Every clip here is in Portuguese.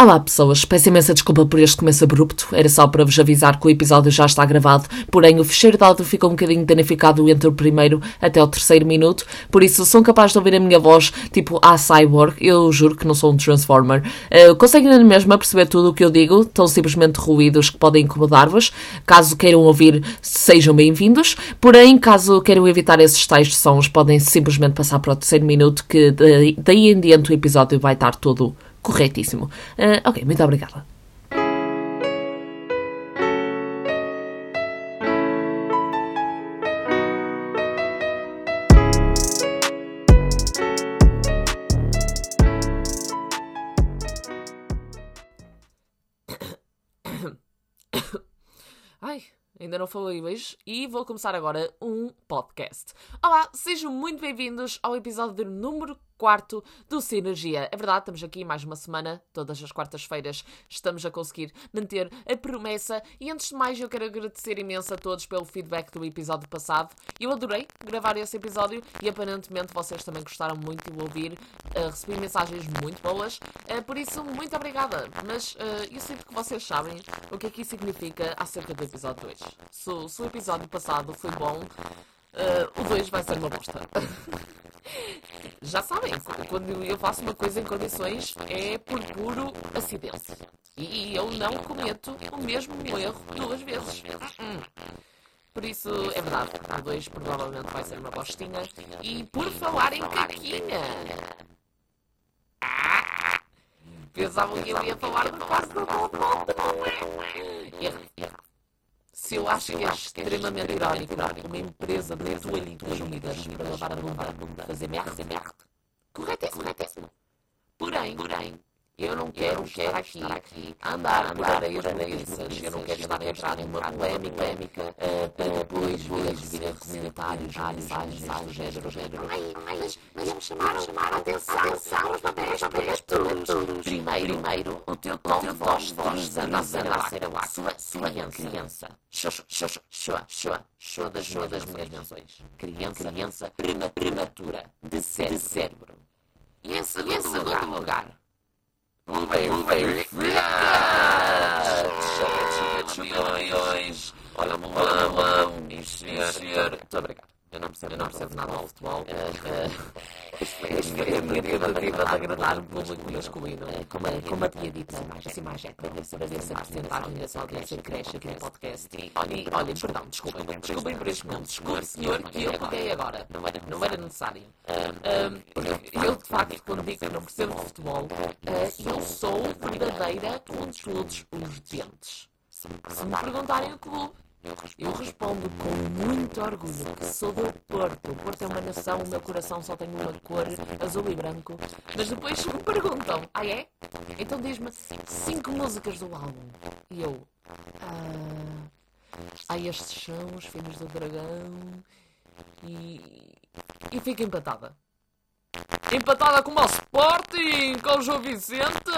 Olá pessoas, peço imensa desculpa por este começo abrupto, era só para vos avisar que o episódio já está gravado, porém o fecheiro de áudio ficou um bocadinho danificado entre o primeiro até o terceiro minuto, por isso são capazes de ouvir a minha voz tipo a cyborg, eu juro que não sou um transformer. Uh, conseguem na mesma perceber tudo o que eu digo, estão simplesmente ruídos que podem incomodar-vos, caso queiram ouvir sejam bem-vindos, porém caso queiram evitar esses tais sons podem simplesmente passar para o terceiro minuto que daí em diante o episódio vai estar todo corretíssimo. Uh, ok, muito obrigada. Ai, ainda não falei e vou começar agora um podcast. Olá, sejam muito bem-vindos ao episódio número quarto do Sinergia. É verdade, estamos aqui mais uma semana, todas as quartas-feiras estamos a conseguir manter a promessa. E antes de mais, eu quero agradecer imenso a todos pelo feedback do episódio passado. Eu adorei gravar esse episódio e aparentemente vocês também gostaram muito de ouvir. Uh, recebi mensagens muito boas, uh, por isso, muito obrigada. Mas uh, eu sinto que vocês sabem o que é que isso significa acerca do episódio 2. Se, se o episódio passado foi bom, o 2 vai ser uma bosta. Já sabem, quando eu faço uma coisa em condições é por puro acidente. E eu não cometo o mesmo erro duas vezes. Hum. Por isso, é verdade, o 2 provavelmente vai ser uma bostinha. E por falar em caquinha. Ah, pensavam que eu ia falar de quase do não é? Erro. Se eu acho que é extremamente irónico uma empresa de toalhitas úmidas para lavar a bunda fazer merda, corretíssimo. Porém, porém, eu não quero, quero estar aqui a andar por areias moviças. Eu não quero estar a entrar numa polémica uh, para depois vir a comentários, mensagens do género, género. Ai, mas, mas me chamaram, chamaram a atenção, atenção, os papéis, papéis, todos. Primeiro, primeiro, o teu tom de voz, voz, anda a ser a sua, sua criança. Xoxa, xoxa, xoxa, xoxa das, minhas menções. Criança, criança prematura, de cérebro. E em segundo lugar, Tabii. Eu não percebo, eu não percebo nada de futebol. A minha tentativa de agradar o público masculino. Como, como eu tinha dito, assim mais é para ver se a porcentagem dessa audiência cresce aqui no podcast. E olha, perdão, desculpem, desculpem por este nome. Desculpe, senhor, que eu peguei agora. Não era necessário. Eu, de facto, quando digo que não percebo de futebol, eu sou verdadeira com todos os dentes. Se me perguntarem o clube, eu respondo com muito orgulho que sou do Porto. O Porto é uma nação, o meu coração só tem uma cor, azul e branco. Mas depois me perguntam, ah é? Então diz-me cinco músicas do álbum. E eu, ah, ah estes são os Filhos do Dragão. E, e fico empatada. Empatada com o Sporting, com o João Vicente.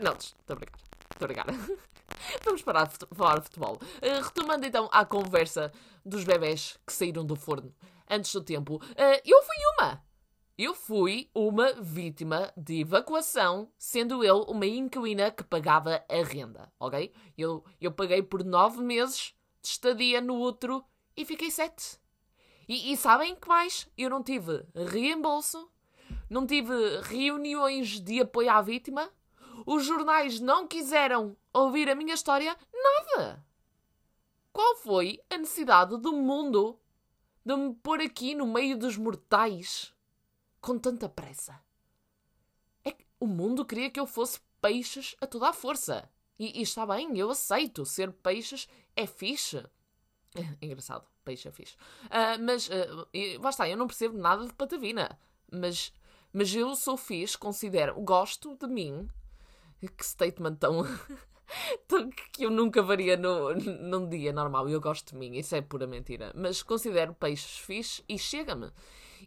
Não, estou a brincar. Estou a brincar. Vamos parar de falar de futebol. Uh, retomando então à conversa dos bebés que saíram do forno antes do tempo. Uh, eu fui uma! Eu fui uma vítima de evacuação, sendo eu uma inquilina que pagava a renda, ok? Eu, eu paguei por nove meses de estadia no outro e fiquei sete. E, e sabem que mais? Eu não tive reembolso, não tive reuniões de apoio à vítima, os jornais não quiseram ouvir a minha história, nada. Qual foi a necessidade do mundo de me pôr aqui no meio dos mortais com tanta pressa? É que o mundo queria que eu fosse peixes a toda a força. E, e está bem, eu aceito. Ser peixes é fixe. engraçado, peixe é fixe. Uh, mas, uh, está, eu não percebo nada de patavina. Mas, mas eu sou fixe, considero, gosto de mim que statement tão. que eu nunca varia no, num dia normal. Eu gosto de mim, isso é pura mentira. Mas considero peixes fixe e chega-me.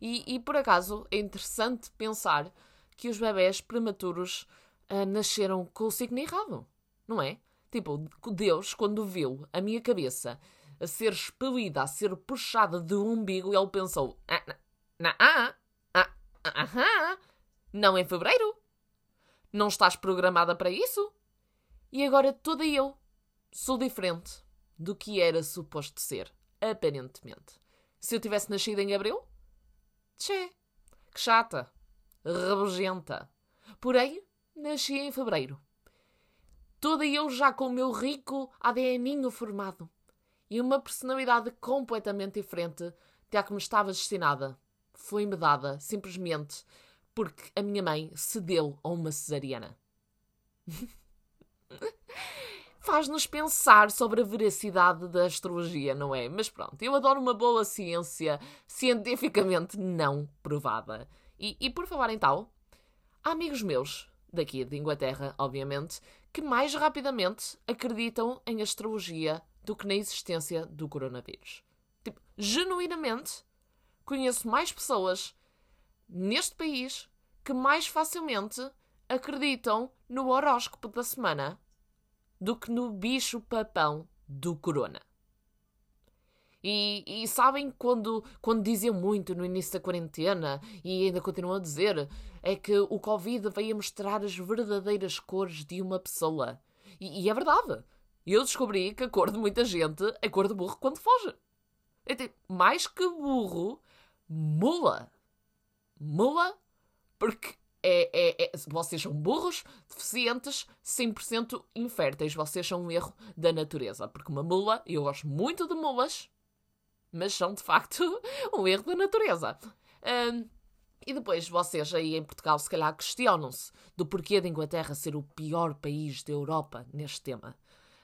E, e, por acaso é interessante pensar que os bebés prematuros uh, nasceram com o signo errado, não é? Tipo, Deus, quando viu a minha cabeça a ser expelida, a ser puxada do umbigo, ele pensou: ah, ah, ah, ah, ah, ah, não em fevereiro, Não estás programada para isso? E agora toda eu sou diferente do que era suposto ser, aparentemente. Se eu tivesse nascido em abril? Tchê, que chata, rabugenta. Porém, nasci em fevereiro. Toda eu já com o meu rico ADNinho formado e uma personalidade completamente diferente da que me estava destinada. Foi-me dada simplesmente porque a minha mãe cedeu a uma cesariana. Faz-nos pensar sobre a veracidade da astrologia, não é? Mas pronto, eu adoro uma boa ciência cientificamente não provada. E, e por falar em tal, há amigos meus, daqui de Inglaterra, obviamente, que mais rapidamente acreditam em astrologia do que na existência do coronavírus. Tipo, genuinamente, conheço mais pessoas neste país que mais facilmente acreditam no horóscopo da semana do que no bicho papão do corona. E, e, sabem quando, quando diziam muito no início da quarentena, e ainda continuam a dizer, é que o Covid veio mostrar as verdadeiras cores de uma pessoa. E, e é verdade. Eu descobri que a cor de muita gente é cor de burro quando foge. É tipo, mais que burro, mula. Mula, porque é, é, é, vocês são burros, deficientes, 100% inférteis. Vocês são um erro da natureza. Porque uma mula, eu gosto muito de mulas, mas são de facto um erro da natureza. Um, e depois vocês aí em Portugal se calhar questionam-se do porquê de Inglaterra ser o pior país da Europa neste tema.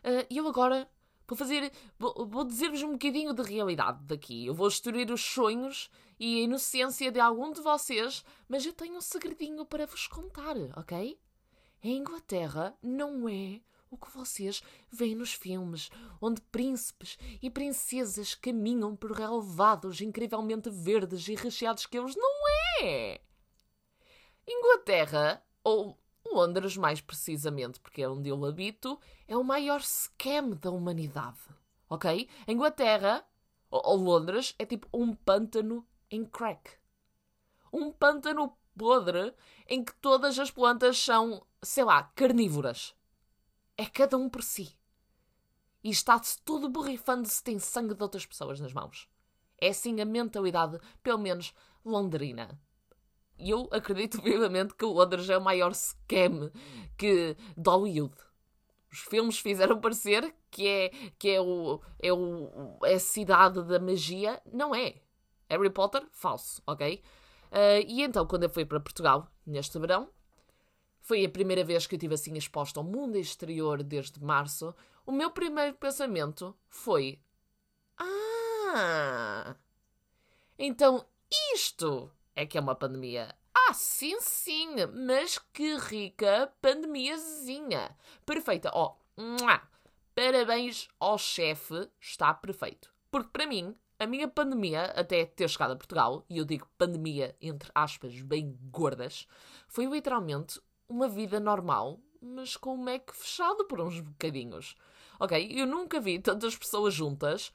Uh, e eu agora fazer. Vou, vou dizer-vos um bocadinho de realidade daqui. Eu vou destruir os sonhos e a inocência de algum de vocês, mas eu tenho um segredinho para vos contar, ok? A Inglaterra não é o que vocês veem nos filmes, onde príncipes e princesas caminham por relevados incrivelmente verdes e recheados que eles não é. Inglaterra, ou Londres mais precisamente, porque é onde eu habito, é o maior scam da humanidade. Ok? A Inglaterra, ou Londres, é tipo um pântano em crack. Um pântano podre em que todas as plantas são, sei lá, carnívoras. É cada um por si. E está-se tudo borrifando se tem sangue de outras pessoas nas mãos. É assim a mentalidade, pelo menos, londrina. E eu acredito vivamente que Londres é o maior scam que de Hollywood. Os filmes fizeram parecer que é, que é, o, é, o, é a cidade da magia. Não é. Harry Potter, falso, ok? Uh, e então, quando eu fui para Portugal, neste verão, foi a primeira vez que eu estive assim exposta ao mundo exterior desde março. O meu primeiro pensamento foi: Ah! Então isto é que é uma pandemia. Ah, sim, sim, mas que rica pandemiazinha. Perfeita. Ó, oh, parabéns ao chefe, está perfeito. Porque para mim, a minha pandemia, até ter chegado a Portugal, e eu digo pandemia entre aspas bem gordas, foi literalmente uma vida normal, mas com o Mac fechado por uns bocadinhos. Ok? Eu nunca vi tantas pessoas juntas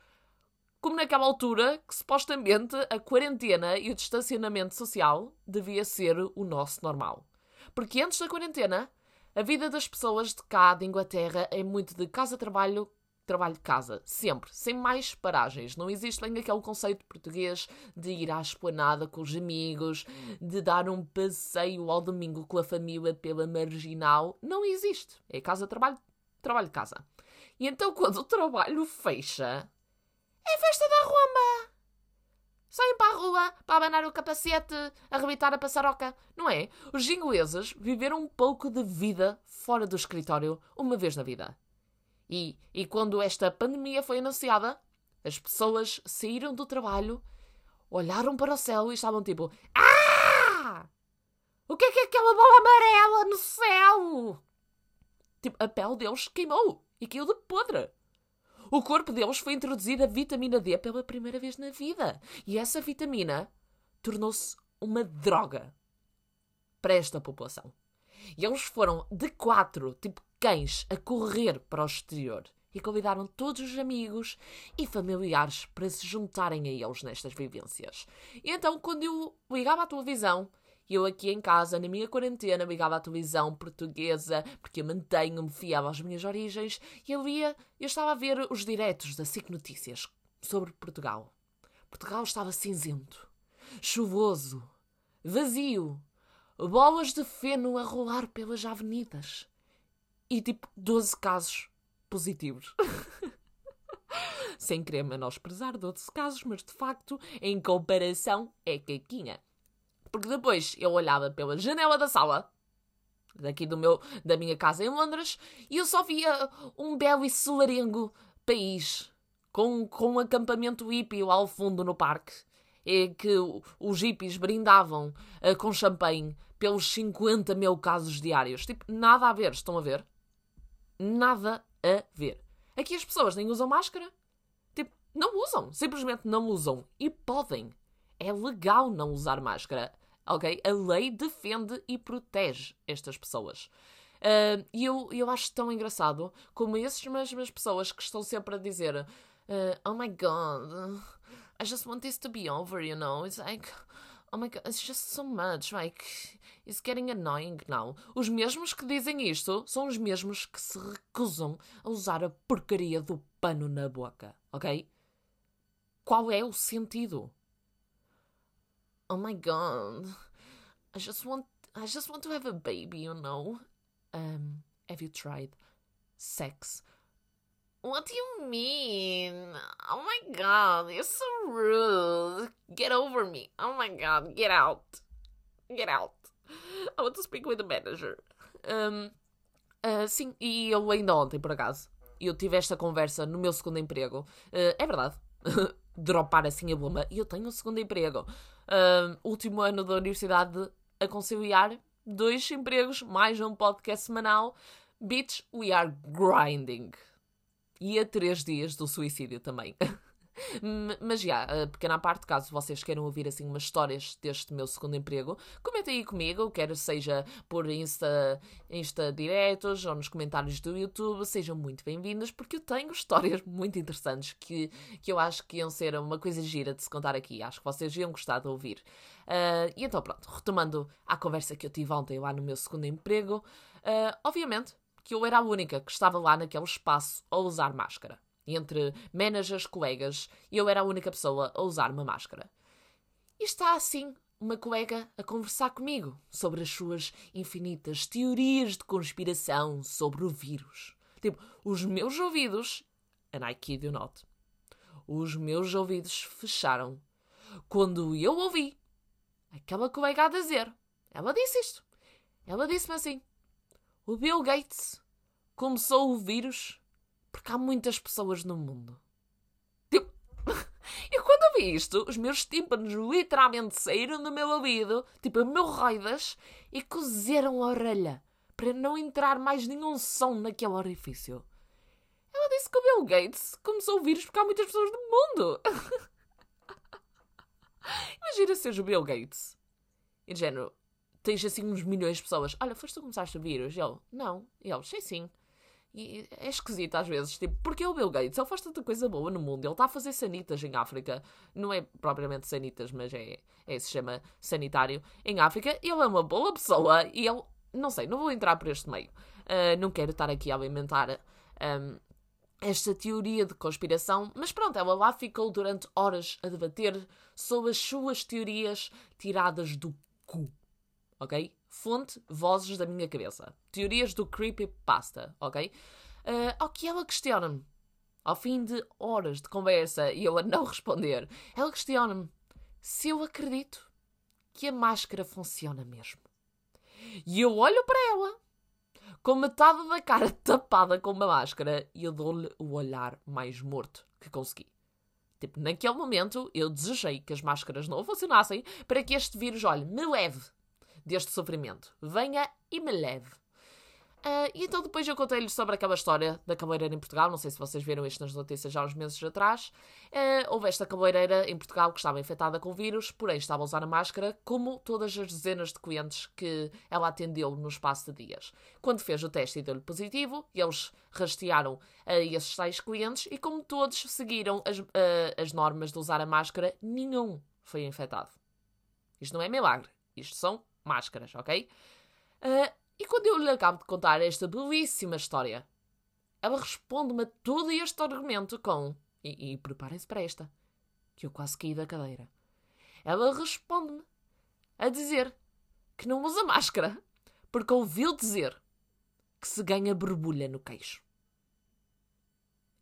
como naquela altura que supostamente a quarentena e o distanciamento social devia ser o nosso normal. Porque antes da quarentena, a vida das pessoas de cá, de Inglaterra, é muito de casa-trabalho, trabalho de casa, sempre, sem mais paragens. Não existe nem aquele conceito português de ir à esplanada com os amigos, de dar um passeio ao domingo com a família pela marginal. Não existe. É casa, trabalho, trabalho de casa. E então, quando o trabalho fecha, é festa da Roma! Saem para a rua para abanar o capacete, arrebitar a passaroca, não é? Os ingleses viveram um pouco de vida fora do escritório uma vez na vida. E, e quando esta pandemia foi anunciada, as pessoas saíram do trabalho, olharam para o céu e estavam tipo: Ah! O que é que é aquela bola amarela no céu? Tipo, a pele deles queimou e caiu de podre. O corpo deles foi introduzida vitamina D pela primeira vez na vida. E essa vitamina tornou-se uma droga para esta população. E eles foram de quatro, tipo cães a correr para o exterior e convidaram todos os amigos e familiares para se juntarem a eles nestas vivências. E então, quando eu ligava à televisão eu aqui em casa, na minha quarentena, ligava à televisão portuguesa, porque eu mantenho-me fiel às minhas origens, e eu via, eu estava a ver os diretos da SIC Notícias sobre Portugal. Portugal estava cinzento, chuvoso, vazio, bolas de feno a rolar pelas avenidas. E tipo, 12 casos positivos. Sem querer menosprezar 12 casos, mas de facto, em comparação, é caquinha. Porque depois eu olhava pela janela da sala, daqui do meu, da minha casa em Londres, e eu só via um belo e solarengo país, com, com um acampamento hippie lá ao fundo no parque, e que os hippies brindavam uh, com champanhe pelos 50 mil casos diários. Tipo, nada a ver, estão a ver? Nada a ver. Aqui as pessoas nem usam máscara. Tipo, não usam. Simplesmente não usam. E podem. É legal não usar máscara. Ok? A lei defende e protege estas pessoas. Uh, e eu, eu acho tão engraçado como essas mesmas pessoas que estão sempre a dizer uh, Oh my god, I just want this to be over, you know? It's like, oh my god, it's just so much, like, it's getting annoying now. Os mesmos que dizem isto são os mesmos que se recusam a usar a porcaria do pano na boca, ok? Qual é o sentido? oh my god, I just want, I just want to have a baby, you know. Um, have you tried sex? What do you mean? Oh my god, you're so rude. Get over me. Oh my god, get out. Get out. I want to speak with the manager. Um, uh, sim, e eu ainda ontem, por acaso, eu tive esta conversa no meu segundo emprego. Uh, é verdade. Dropar assim a bomba. E eu tenho um segundo emprego uh, último ano da universidade a conciliar dois empregos, mais um podcast semanal. Bitch, we are grinding. E a três dias do suicídio também. Mas já, pequena parte, caso vocês queiram ouvir assim umas histórias deste meu segundo emprego, comentem aí comigo, quer seja por Insta, Insta diretos ou nos comentários do YouTube, sejam muito bem-vindos, porque eu tenho histórias muito interessantes que, que eu acho que iam ser uma coisa gira de se contar aqui. Acho que vocês iam gostar de ouvir. Uh, e então, pronto, retomando a conversa que eu tive ontem lá no meu segundo emprego, uh, obviamente que eu era a única que estava lá naquele espaço a usar máscara entre managers, colegas, eu era a única pessoa a usar uma máscara. E está assim uma colega a conversar comigo sobre as suas infinitas teorias de conspiração sobre o vírus. Tipo, os meus ouvidos, and I kid you not, os meus ouvidos fecharam quando eu ouvi aquela colega a dizer. Ela disse isto. Ela disse-me assim: o Bill Gates começou o vírus porque há muitas pessoas no mundo. Tipo, eu quando vi isto, os meus tímpanos literalmente saíram do meu ouvido, tipo, meu roidas, e cozeram a orelha para não entrar mais nenhum som naquele orifício. Ela disse que o Bill Gates começou o vírus porque há muitas pessoas no mundo. Imagina seres o Bill Gates. E de género, tens assim uns milhões de pessoas. Olha, foste tu começaste o vírus? E ele, não. E ele, sei sim. E é esquisito às vezes, tipo, porque o Bill Gates, ele faz tanta coisa boa no mundo, ele está a fazer sanitas em África, não é propriamente sanitas, mas é, é se chama sanitário em África, ele é uma boa pessoa e ele, não sei, não vou entrar por este meio, uh, não quero estar aqui a alimentar um, esta teoria de conspiração, mas pronto, ela lá ficou durante horas a debater sobre as suas teorias tiradas do cu, ok? Fonte, vozes da minha cabeça. Teorias do creepypasta, ok? Uh, ao que ela questiona-me, ao fim de horas de conversa e eu a não responder, ela questiona-me se eu acredito que a máscara funciona mesmo. E eu olho para ela, com metade da cara tapada com uma máscara, e eu dou-lhe o olhar mais morto que consegui. Tipo, naquele momento eu desejei que as máscaras não funcionassem para que este vírus, olhe, me leve deste sofrimento. Venha e me leve. Uh, e então depois eu contei-lhes sobre aquela história da cabeleireira em Portugal. Não sei se vocês viram isto nas notícias já há uns meses atrás. Uh, houve esta cabeleireira em Portugal que estava infectada com vírus, porém estava a usar a máscara, como todas as dezenas de clientes que ela atendeu no espaço de dias. Quando fez o teste e deu-lhe positivo, eles rastearam a esses tais clientes e, como todos seguiram as, uh, as normas de usar a máscara, nenhum foi infectado. Isto não é milagre. Isto são máscaras, ok? Uh, e quando eu lhe acabo de contar esta belíssima história, ela responde-me a todo este argumento com. E, e preparem-se para esta, que eu quase caí da cadeira. Ela responde-me a dizer que não usa máscara porque ouviu dizer que se ganha borbulha no queixo.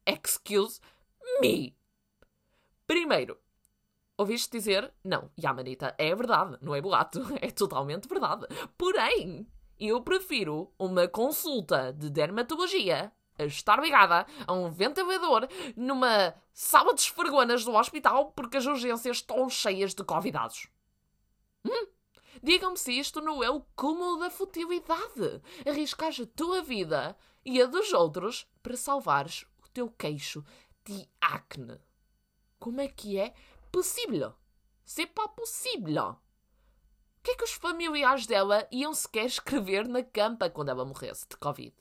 Excuse me. Primeiro, ouviste dizer, não, Yamanita, é verdade, não é boato, é totalmente verdade. Porém, eu prefiro uma consulta de dermatologia a estar ligada a um ventilador numa sala de esfregonas do hospital porque as urgências estão cheias de convidados. Hum? Digam-me se isto não é o cúmulo da futilidade. Arriscares a tua vida e a dos outros para salvares o teu queixo de acne. Como é que é possível? C'est pas possível. O que é que os familiares dela iam sequer escrever na campa quando ela morresse de Covid?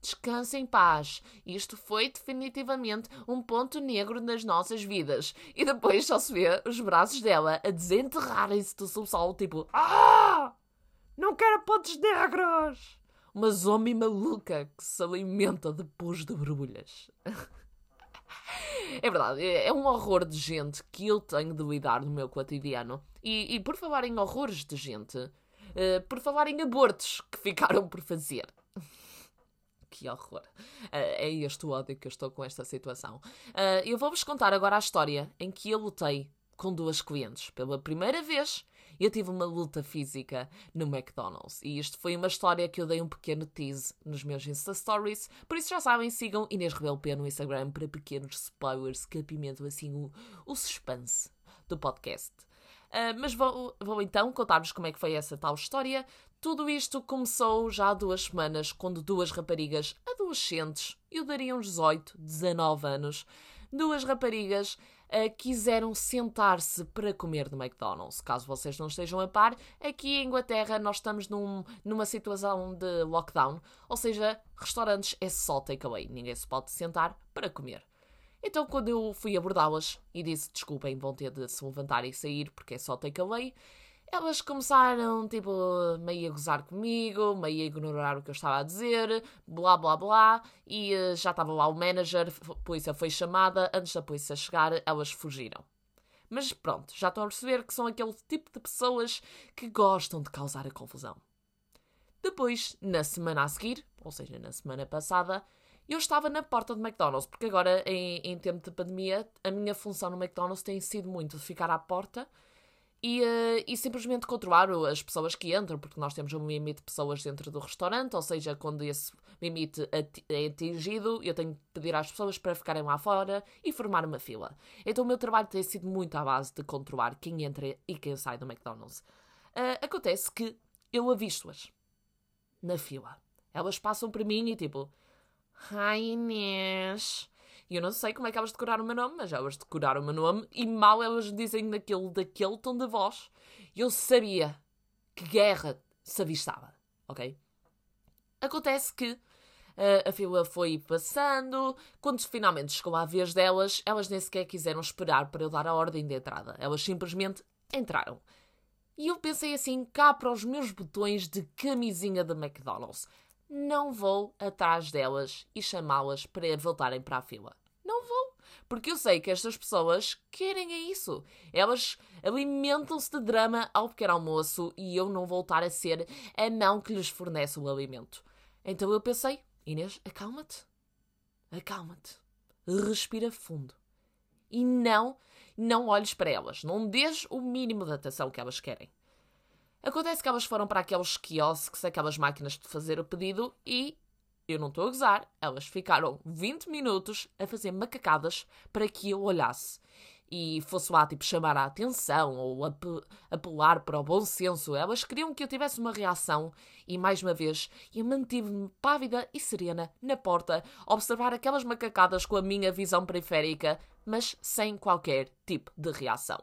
Descanse em paz. Isto foi definitivamente um ponto negro nas nossas vidas. E depois só se vê os braços dela a desenterrarem-se do subsolo, tipo: Ah! Não quero pontos negros! Uma zombie maluca que se alimenta de de borbulhas. É verdade, é um horror de gente que eu tenho de lidar no meu cotidiano. E, e por falar em horrores de gente, uh, por falar em abortos que ficaram por fazer que horror. Uh, é este o ódio que eu estou com esta situação. Uh, eu vou-vos contar agora a história em que eu lutei com duas clientes. Pela primeira vez, eu tive uma luta física no McDonald's. E isto foi uma história que eu dei um pequeno tease nos meus Insta Stories. Por isso já sabem, sigam Inês Rebelo P no Instagram para pequenos spoilers que apimentam assim o, o suspense do podcast. Uh, mas vou, vou então contar-vos como é que foi essa tal história. Tudo isto começou já há duas semanas, quando duas raparigas adolescentes, eu daria uns 18, 19 anos, duas raparigas uh, quiseram sentar-se para comer no McDonald's. Caso vocês não estejam a par, aqui em Inglaterra nós estamos num, numa situação de lockdown, ou seja, restaurantes é só takeaway, ninguém se pode sentar para comer. Então, quando eu fui abordá-las e disse desculpem, vão ter de se levantar e sair porque é só takeaway, elas começaram, tipo, meio a gozar comigo, meio a ignorar o que eu estava a dizer, blá blá blá, e uh, já estava lá o manager, a polícia foi chamada, antes da polícia chegar, elas fugiram. Mas pronto, já estão a perceber que são aquele tipo de pessoas que gostam de causar a confusão. Depois, na semana a seguir, ou seja, na semana passada, eu estava na porta do McDonald's, porque agora, em, em tempo de pandemia, a minha função no McDonald's tem sido muito de ficar à porta e, uh, e simplesmente controlar as pessoas que entram, porque nós temos um limite de pessoas dentro do restaurante, ou seja, quando esse limite é atingido, eu tenho que pedir às pessoas para ficarem lá fora e formar uma fila. Então o meu trabalho tem sido muito à base de controlar quem entra e quem sai do McDonald's. Uh, acontece que eu avisto-as na fila. Elas passam por mim e tipo, Ai Inês, e eu não sei como é que elas decoraram o meu nome, mas elas decoraram o meu nome e mal elas dizem daquele, daquele tom de voz. Eu sabia que guerra se avistava, ok? Acontece que uh, a fila foi passando. Quando finalmente chegou à vez delas, elas nem sequer quiseram esperar para eu dar a ordem de entrada. Elas simplesmente entraram. E eu pensei assim, cá para os meus botões de camisinha da McDonald's não vou atrás delas e chamá-las para voltarem para a fila. Não vou. Porque eu sei que estas pessoas querem é isso. Elas alimentam-se de drama ao pequeno almoço e eu não voltar a ser a mão que lhes fornece o alimento. Então eu pensei, Inês, acalma-te. Acalma-te. Respira fundo. E não, não olhes para elas. Não dês o mínimo de atenção que elas querem. Acontece que elas foram para aqueles quiosques, aquelas máquinas de fazer o pedido e, eu não estou a gozar, elas ficaram 20 minutos a fazer macacadas para que eu olhasse e fosse lá, tipo, chamar a atenção ou ap apelar para o bom senso. Elas queriam que eu tivesse uma reação e, mais uma vez, eu mantive-me pávida e serena na porta, a observar aquelas macacadas com a minha visão periférica, mas sem qualquer tipo de reação.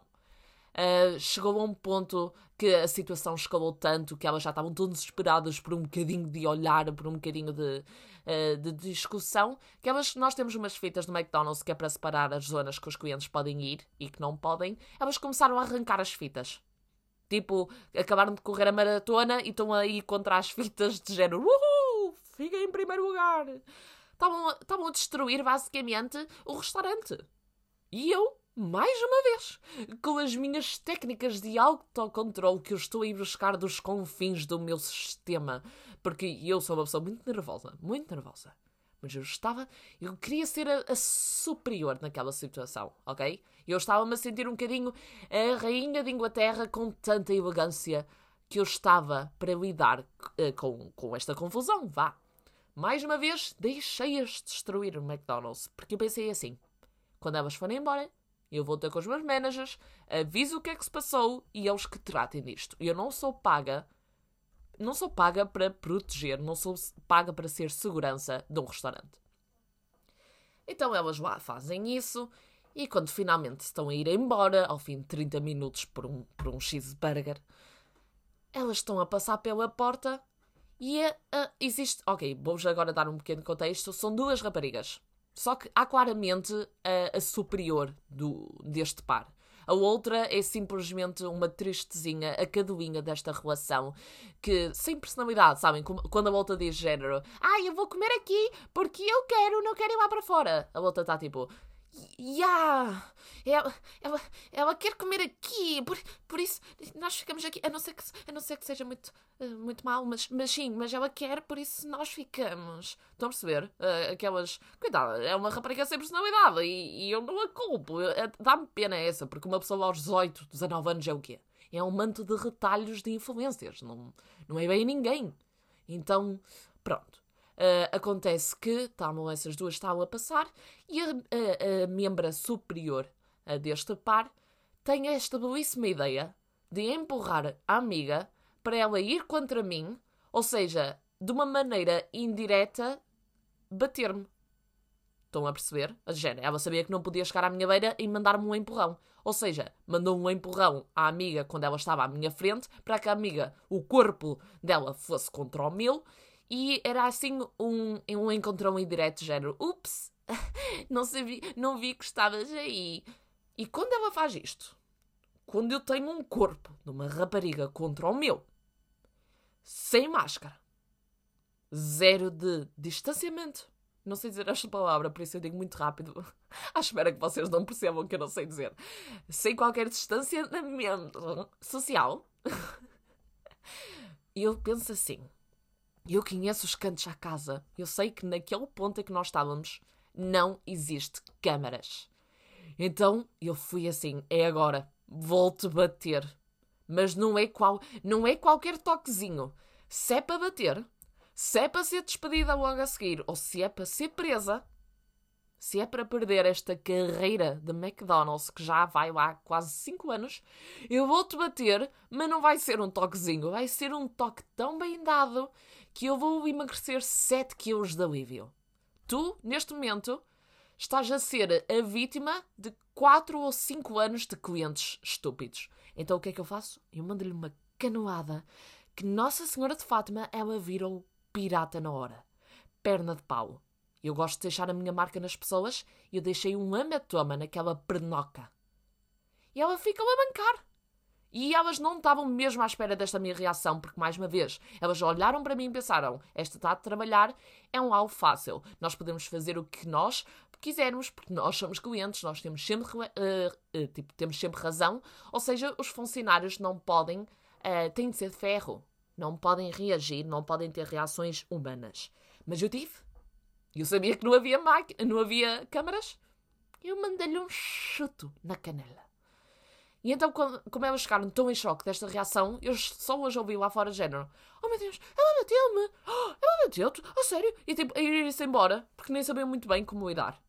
Uh, chegou a um ponto que a situação escalou tanto que elas já estavam todas desesperadas por um bocadinho de olhar, por um bocadinho de, uh, de discussão, que elas, nós temos umas fitas no McDonald's que é para separar as zonas que os clientes podem ir e que não podem, elas começaram a arrancar as fitas. Tipo, acabaram de correr a maratona e estão aí contra as fitas de género. Uhul! Fiquem em primeiro lugar! Estavam a destruir basicamente o restaurante. E eu, mais uma vez, com as minhas técnicas de autocontrole que eu estou a ir buscar dos confins do meu sistema, porque eu sou uma pessoa muito nervosa, muito nervosa. Mas eu estava, eu queria ser a, a superior naquela situação, ok? Eu estava-me a sentir um bocadinho a rainha de Inglaterra com tanta elegância que eu estava para lidar uh, com, com esta confusão, vá. Mais uma vez, deixei-as destruir o McDonald's, porque eu pensei assim, quando elas forem embora, eu vou ter com os meus managers, aviso o que é que se passou e eles que tratem disto. Eu não sou paga, não sou paga para proteger, não sou paga para ser segurança de um restaurante. Então elas lá fazem isso e quando finalmente estão a ir embora, ao fim de 30 minutos por um, por um cheeseburger, elas estão a passar pela porta e existe. Ok, vou-vos agora dar um pequeno contexto. São duas raparigas. Só que há claramente a, a superior do, deste par. A outra é simplesmente uma tristezinha, a caduinha desta relação, que sem personalidade, sabem? Quando a outra diz género, ah, eu vou comer aqui porque eu quero, não quero ir lá para fora. A outra está tipo, Yeah! Ela, ela, ela quer comer aqui, por, por isso nós ficamos aqui. A não ser que, a não ser que seja muito, uh, muito mal, mas, mas sim, mas ela quer, por isso nós ficamos. Estão a perceber? Uh, aquelas. Cuidado, é uma rapariga sem personalidade e, e eu não a culpo. Eh, dá-me pena essa, porque uma pessoa aos 18, 19 anos é o quê? É um manto de retalhos de influências, não, não é bem ninguém. Então, pronto. Uh, acontece que estavam essas duas a passar e a, a, a membra superior uh, deste par tem esta belíssima ideia de empurrar a amiga para ela ir contra mim, ou seja, de uma maneira indireta, bater-me. Estão a perceber? A género, ela sabia que não podia chegar à minha beira e mandar-me um empurrão. Ou seja, mandou um empurrão à amiga quando ela estava à minha frente, para que a amiga, o corpo dela fosse contra o meu, e era assim um, um encontrão indireto, género, ups, não, sabia, não vi que estavas aí. E quando ela faz isto, quando eu tenho um corpo de uma rapariga contra o meu, sem máscara, zero de distanciamento, não sei dizer esta palavra, por isso eu digo muito rápido, à espera que vocês não percebam que eu não sei dizer, sem qualquer distanciamento social, eu penso assim eu conheço os cantos à casa. Eu sei que naquele ponto em que nós estávamos não existe câmaras. Então eu fui assim, é agora, volto bater. Mas não é, qual, não é qualquer toquezinho. Se é para bater, se é para ser despedida logo a seguir, ou se é para ser presa, se é para perder esta carreira de McDonald's, que já vai lá quase 5 anos, eu vou-te bater, mas não vai ser um toquezinho, vai ser um toque tão bem dado que eu vou emagrecer 7 quilos de alívio. Tu, neste momento, estás a ser a vítima de 4 ou 5 anos de clientes estúpidos. Então o que é que eu faço? Eu mando-lhe uma canoada que Nossa Senhora de Fátima, ela virou pirata na hora. Perna de pau. Eu gosto de deixar a minha marca nas pessoas e eu deixei um hematoma naquela pernoca. E ela ficou a bancar. E elas não estavam mesmo à espera desta minha reação, porque, mais uma vez, elas olharam para mim e pensaram: esta está a trabalhar, é um algo fácil. Nós podemos fazer o que nós quisermos, porque nós somos clientes, nós temos sempre, uh, uh, tipo, temos sempre razão. Ou seja, os funcionários não podem, uh, têm de ser de ferro, não podem reagir, não podem ter reações humanas. Mas eu tive. E eu sabia que não havia, não havia câmaras. Eu mandei-lhe um chuto na canela. E então, quando, como elas ficaram tão em choque desta reação, eu só hoje ouvi lá fora género: Oh meu Deus, ela bateu-me! Oh, ela bateu-te! Oh sério? E tipo, a ir-se embora, porque nem sabiam muito bem como lidar.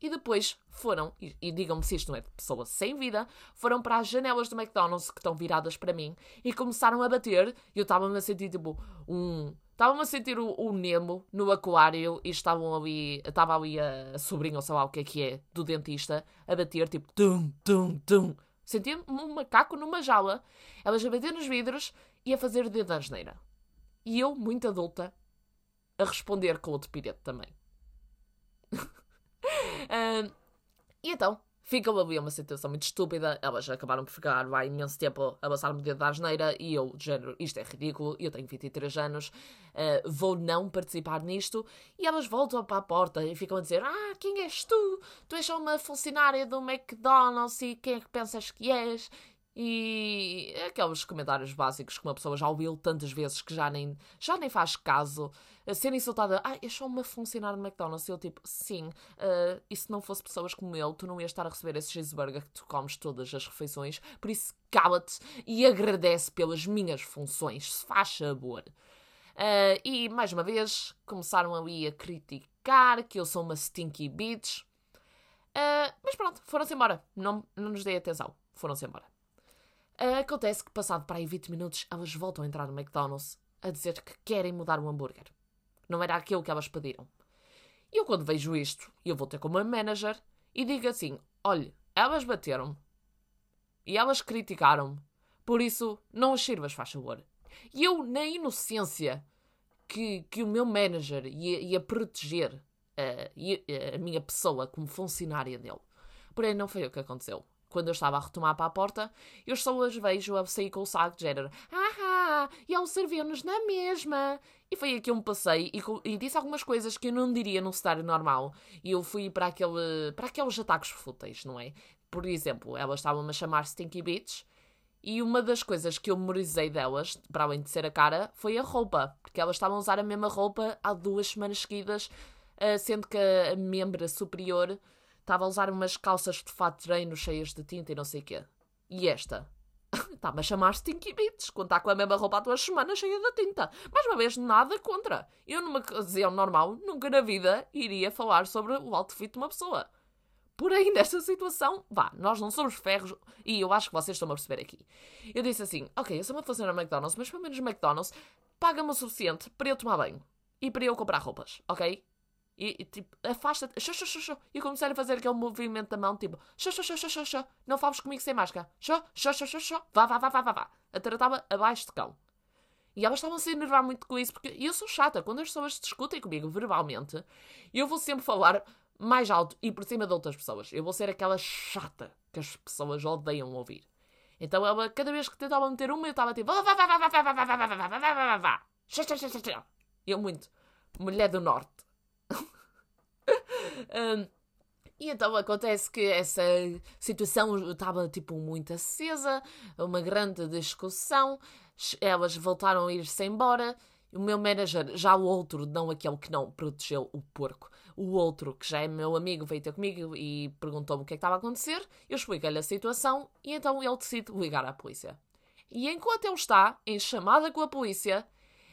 E depois foram, e, e digam-me se isto não é de pessoa sem vida, foram para as janelas do McDonald's que estão viradas para mim e começaram a bater. E eu estava-me a sentir tipo um Estavam a sentir o, o, Nemo no aquário e estavam ali, estava ali a, sobrinha, ou sei lá o que é que é, do dentista, a bater tipo tum, tum, tum. Sentia um macaco numa jaula, elas a bater nos vidros e a fazer o dedo da asneira. E eu, muito adulta, a responder com outro pirete também. uh, e então, Ficam ali uma situação muito estúpida. Elas acabaram por ficar vai imenso tempo a passar-me dedo da asneira e eu, de género, isto é ridículo, eu tenho 23 anos, uh, vou não participar nisto. E elas voltam para a porta e ficam a dizer: Ah, quem és tu? Tu és uma funcionária do McDonald's e quem é que pensas que és? E aqueles comentários básicos que uma pessoa já ouviu tantas vezes que já nem, já nem faz caso. A insultada, ah, eu sou uma funcionária do McDonald's. Eu tipo, sim, uh, e se não fosse pessoas como eu, tu não ias estar a receber esse cheeseburger que tu comes todas as refeições. Por isso, cala-te e agradece pelas minhas funções, se faz favor. Uh, e mais uma vez começaram ali a criticar que eu sou uma stinky bitch. Uh, mas pronto, foram-se embora. Não, não nos dei atenção. Foram-se embora. Acontece que, passado para aí 20 minutos, elas voltam a entrar no McDonald's a dizer que querem mudar o hambúrguer. Não era aquilo que elas pediram. E eu, quando vejo isto, eu vou ter como uma manager e digo assim: olha, elas bateram-me e elas criticaram-me, por isso não as sirvas, faz favor. E eu, na inocência que, que o meu manager ia, ia proteger uh, a minha pessoa como funcionária dele, porém não foi o que aconteceu quando eu estava a retomar para a porta, eu só as vejo a sair com o saco de género. Ah, e ele serviu-nos na mesma. E foi aqui um passei e, e, disse algumas coisas que eu não diria num cenário normal. E eu fui para, aquele, para aqueles ataques fúteis, não é? Por exemplo, elas estavam-me a chamar Stinky Bitch. E uma das coisas que eu memorizei delas, para além de ser a cara, foi a roupa. Porque elas estavam a usar a mesma roupa há duas semanas seguidas, eh, sendo que a membra superior Estava a usar umas calças de fato de treino cheias de tinta e não sei o quê. E esta? Está-me a chamar Stinky Bits, quando está com a mesma roupa há duas semanas cheia de tinta. Mais uma vez, nada contra. Eu, numa ocasião normal, nunca na vida iria falar sobre o outfit de uma pessoa. Porém, nesta situação, vá, nós não somos ferros e eu acho que vocês estão a perceber aqui. Eu disse assim: ok, eu sou uma funcionária no McDonald's, mas pelo menos McDonald's paga-me o suficiente para eu tomar banho e para eu comprar roupas, ok? E, e tipo, afasta-te, xô, xô, xô, xô, e começaram a fazer aquele movimento da mão, tipo, xô, xô, xô, xô, xô, xô, não fales comigo sem máscara, xô, xô, xô, xô, xô, vá, vá, vá, vá, vá, vá. A tratava abaixo de cão. E elas estavam a se enervar muito com isso, porque eu sou chata. Quando as pessoas discutem comigo verbalmente, eu vou sempre falar mais alto e por cima de outras pessoas. Eu vou ser aquela chata que as pessoas odeiam ouvir. Então ela, cada vez que tentava meter uma, eu estava tipo. Vá, vá, vá, vá, vá, vá, vá, vá, vá, vá, vá, vá, vá, vá, vá, vá, vá, vá, vá, Eu muito. Mulher do Norte um, e então acontece que essa situação estava tipo muito acesa, uma grande discussão, elas voltaram a ir-se embora. O meu manager, já o outro, não aquele que não protegeu o porco, o outro, que já é meu amigo, veio ter comigo e perguntou-me o que é que estava a acontecer. Eu expliquei-lhe a situação e então ele decide ligar à polícia. E enquanto ele está em chamada com a polícia,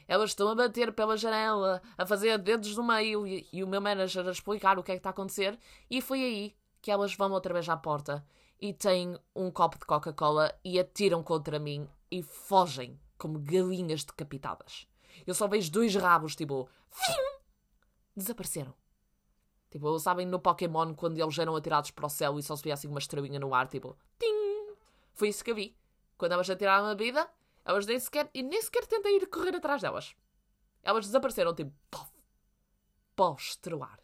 elas estão a bater pela janela, a fazer dedos no meio e, e o meu manager a explicar o que é que está a acontecer. E foi aí que elas vão outra vez à porta e têm um copo de Coca-Cola e atiram contra mim e fogem como galinhas decapitadas. Eu só vejo dois rabos, tipo, desapareceram. Tipo, sabem no Pokémon quando eles eram atirados para o céu e só se via assim uma estrelinha no ar, tipo, tim! Foi isso que eu vi. Quando elas atiraram a vida, elas nem sequer, e nem sequer tentei ir correr atrás delas. Elas desapareceram, tipo, pof, pós-estrelar.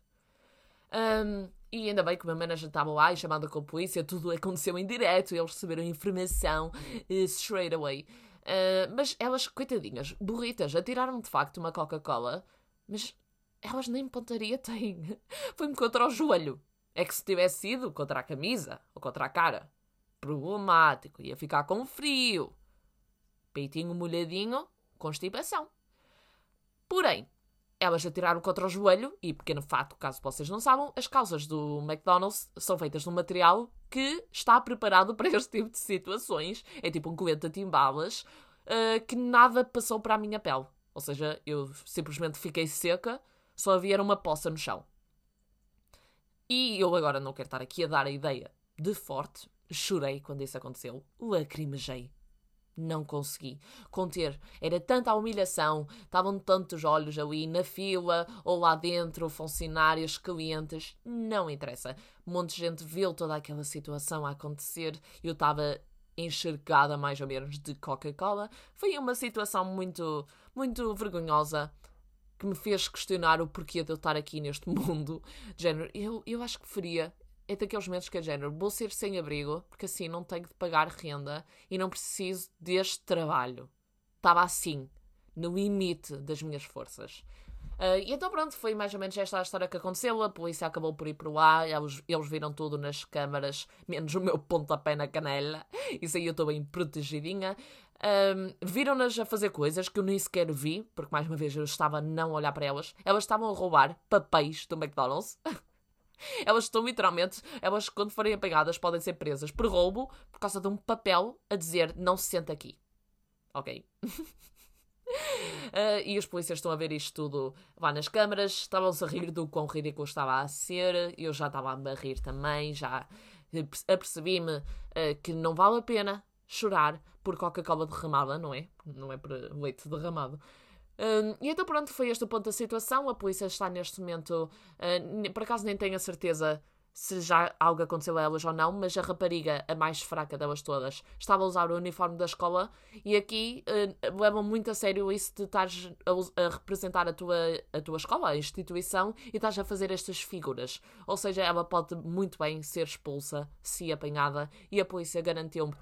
Um, e ainda bem que o meu manager estava lá e chamada com a polícia, tudo aconteceu em direto, eles receberam informação uh, straight away. Uh, mas elas, coitadinhas, burritas, atiraram de facto uma Coca-Cola, mas elas nem pontaria têm. Foi-me contra o joelho. É que se tivesse sido contra a camisa ou contra a cara, problemático, ia ficar com frio peitinho molhadinho, constipação. Porém, elas atiraram contra o joelho, e pequeno fato, caso vocês não saibam, as calças do McDonald's são feitas de um material que está preparado para este tipo de situações. É tipo um colete de timbalas uh, que nada passou para a minha pele. Ou seja, eu simplesmente fiquei seca, só havia uma poça no chão. E eu agora não quero estar aqui a dar a ideia de forte, chorei quando isso aconteceu, lacrimejei não consegui conter. Era tanta humilhação, estavam tantos olhos ali na fila ou lá dentro, funcionários, clientes, não interessa. Um monte de gente viu toda aquela situação a acontecer. Eu estava enxergada mais ou menos de Coca-Cola. Foi uma situação muito, muito vergonhosa que me fez questionar o porquê de eu estar aqui neste mundo. De género, eu, eu acho que faria é daqueles momentos que é género, vou ser sem abrigo, porque assim não tenho de pagar renda e não preciso deste trabalho. Estava assim, no limite das minhas forças. Uh, e então pronto, foi mais ou menos esta a história que aconteceu. A polícia acabou por ir por lá, eles, eles viram tudo nas câmaras, menos o meu pontapé na canela. Isso aí eu estou bem protegidinha. Um, Viram-nas a fazer coisas que eu nem sequer vi, porque mais uma vez eu estava a não olhar para elas. Elas estavam a roubar papéis do McDonald's. elas estão literalmente, elas quando forem apanhadas podem ser presas por roubo por causa de um papel a dizer não se senta aqui. Ok? Uh, e os polícias estão a ver isto tudo lá nas câmaras, estavam-se a rir do quão ridículo estava a ser, eu já estava a rir também, já apercebi-me uh, que não vale a pena chorar por Coca-Cola derramada, não é? Não é por leite derramado. Uh, e então pronto, foi este o ponto da situação. A polícia está neste momento, uh, por acaso nem tenho a certeza se já algo aconteceu a elas ou não, mas a rapariga, a mais fraca delas todas, estava a usar o uniforme da escola e aqui uh, levam muito a sério isso de estares a, a, representar a tua, a tua escola, a instituição, e estás a fazer estas figuras. Ou seja, ela pode muito bem ser expulsa se apanhada e a polícia garantiu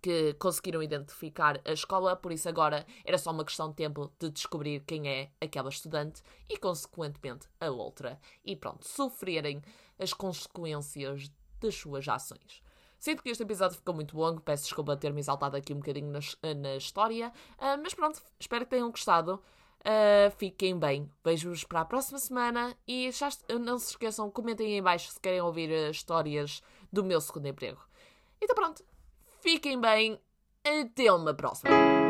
que conseguiram identificar a escola, por isso agora era só uma questão de tempo de descobrir quem é aquela estudante e, consequentemente, a outra. E pronto, sofrerem as consequências das suas ações. Sinto que este episódio ficou muito longo, peço desculpa ter me exaltado aqui um bocadinho na, na história, uh, mas pronto, espero que tenham gostado. Uh, fiquem bem. Vejo-vos para a próxima semana e já, não se esqueçam, comentem aí em baixo se querem ouvir histórias do meu segundo emprego. Então pronto, fiquem bem. Até uma próxima.